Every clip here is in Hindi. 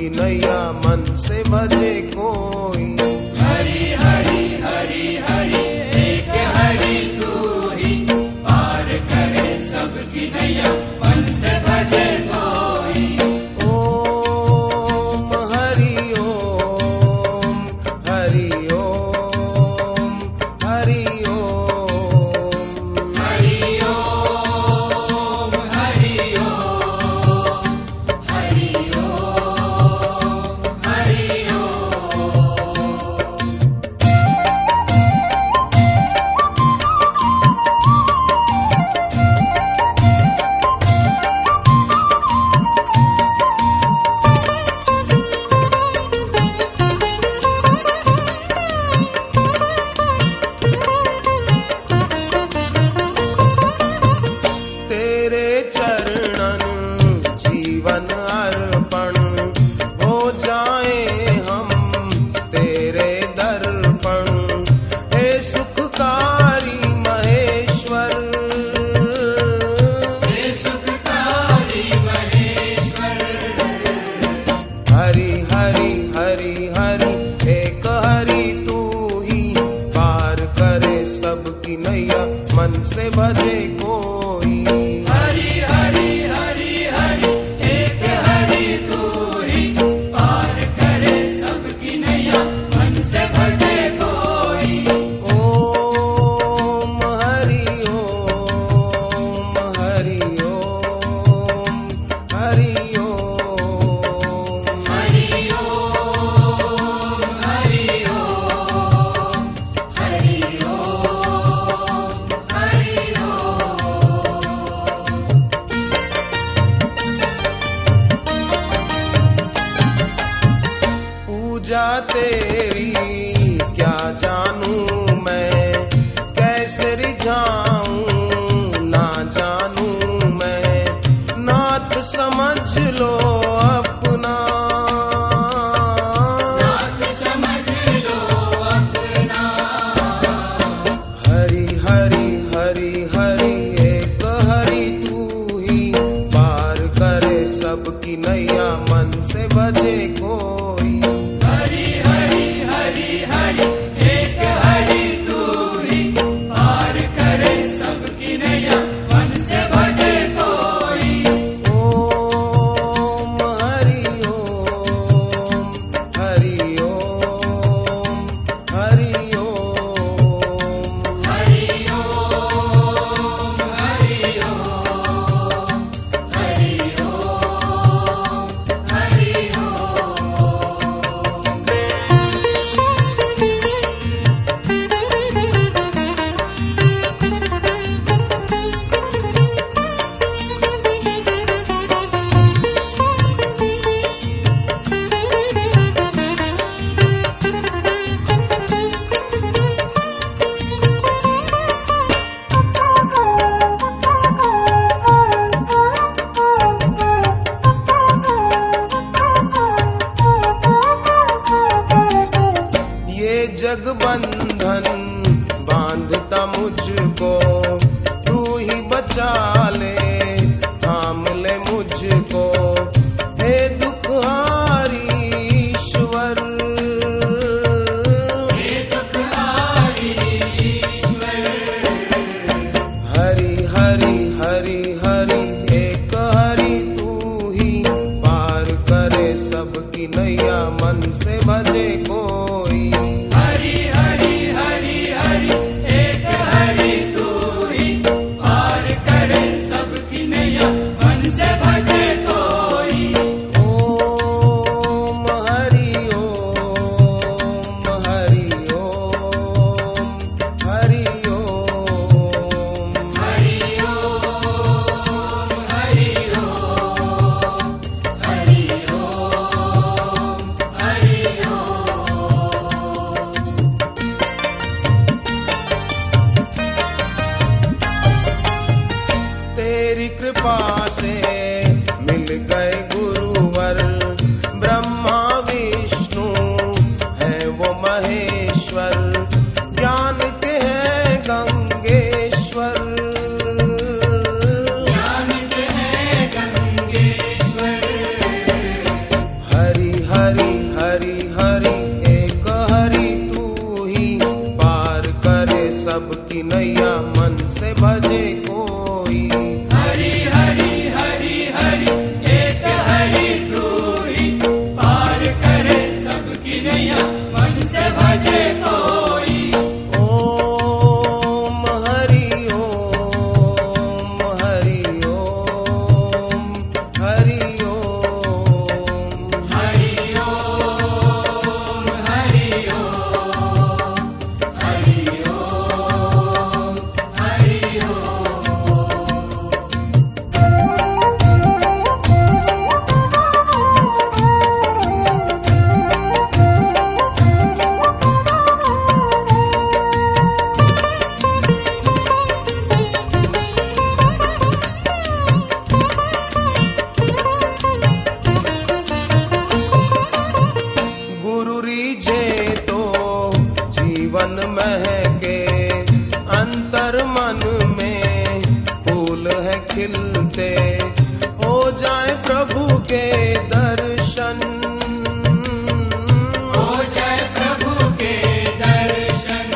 की नैया मन से बजे कोई। हरी हरी हरी हरी एक हरी तू ही। पार करे सब की नैया मन से बजे कोई। ओम हरि ओम हरि ओम amor. महेश्वर ज्ञान के है गंगेश्वर। ज्ञानित है गंगेश्वर। हरि हरि हरि हरि एक हरि तू ही पार करे सबकी नैया मन से भजे कोई। के दर्शन। हो जाए प्रभु के दर्शन।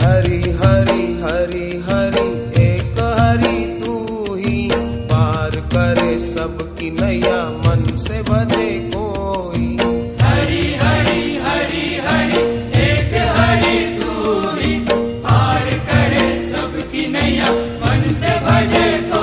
हरि हरि हरि हरि एक हरि तू ही पार करे सबकी नैया मन से भजे कोई। हरि हरि हरि हरि एक हरि तू ही पार करे सबकी नैया मन से भजे कोई।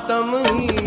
आत्म हीरा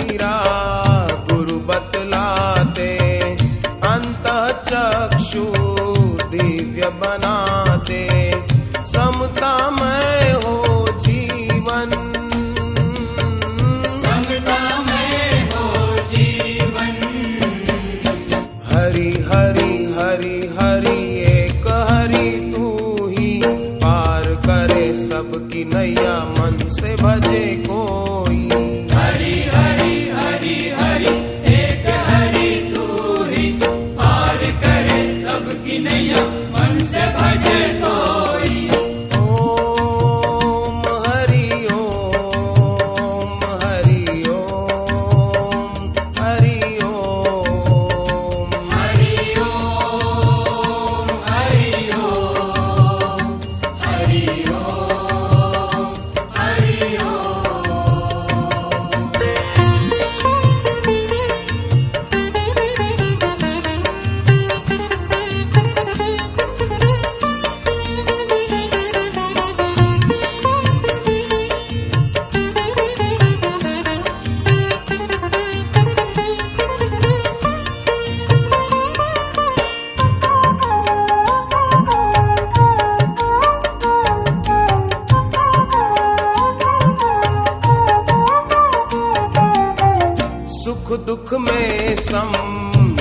दुख में सम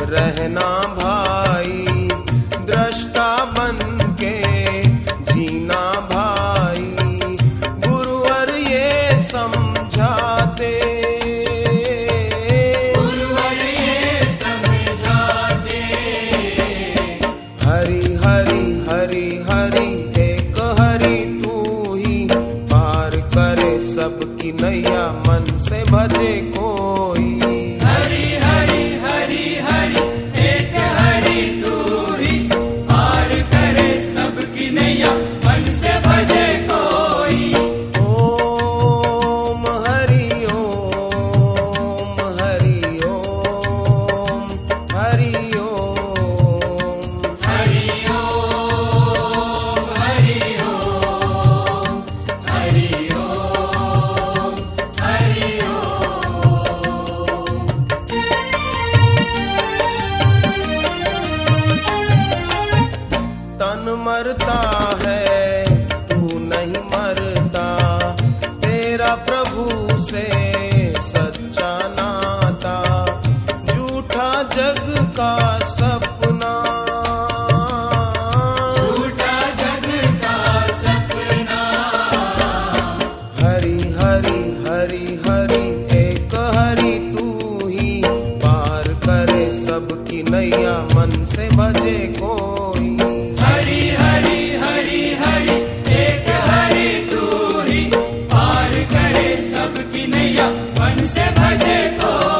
रहना भाई दृष्टा बन के जीना भाई। गुरुवर ये समझाते। गुरुवर ये समझाते। हरि हरि हरि हरि एक हरि तू ही पार करे सबकी नैया ं भजे भो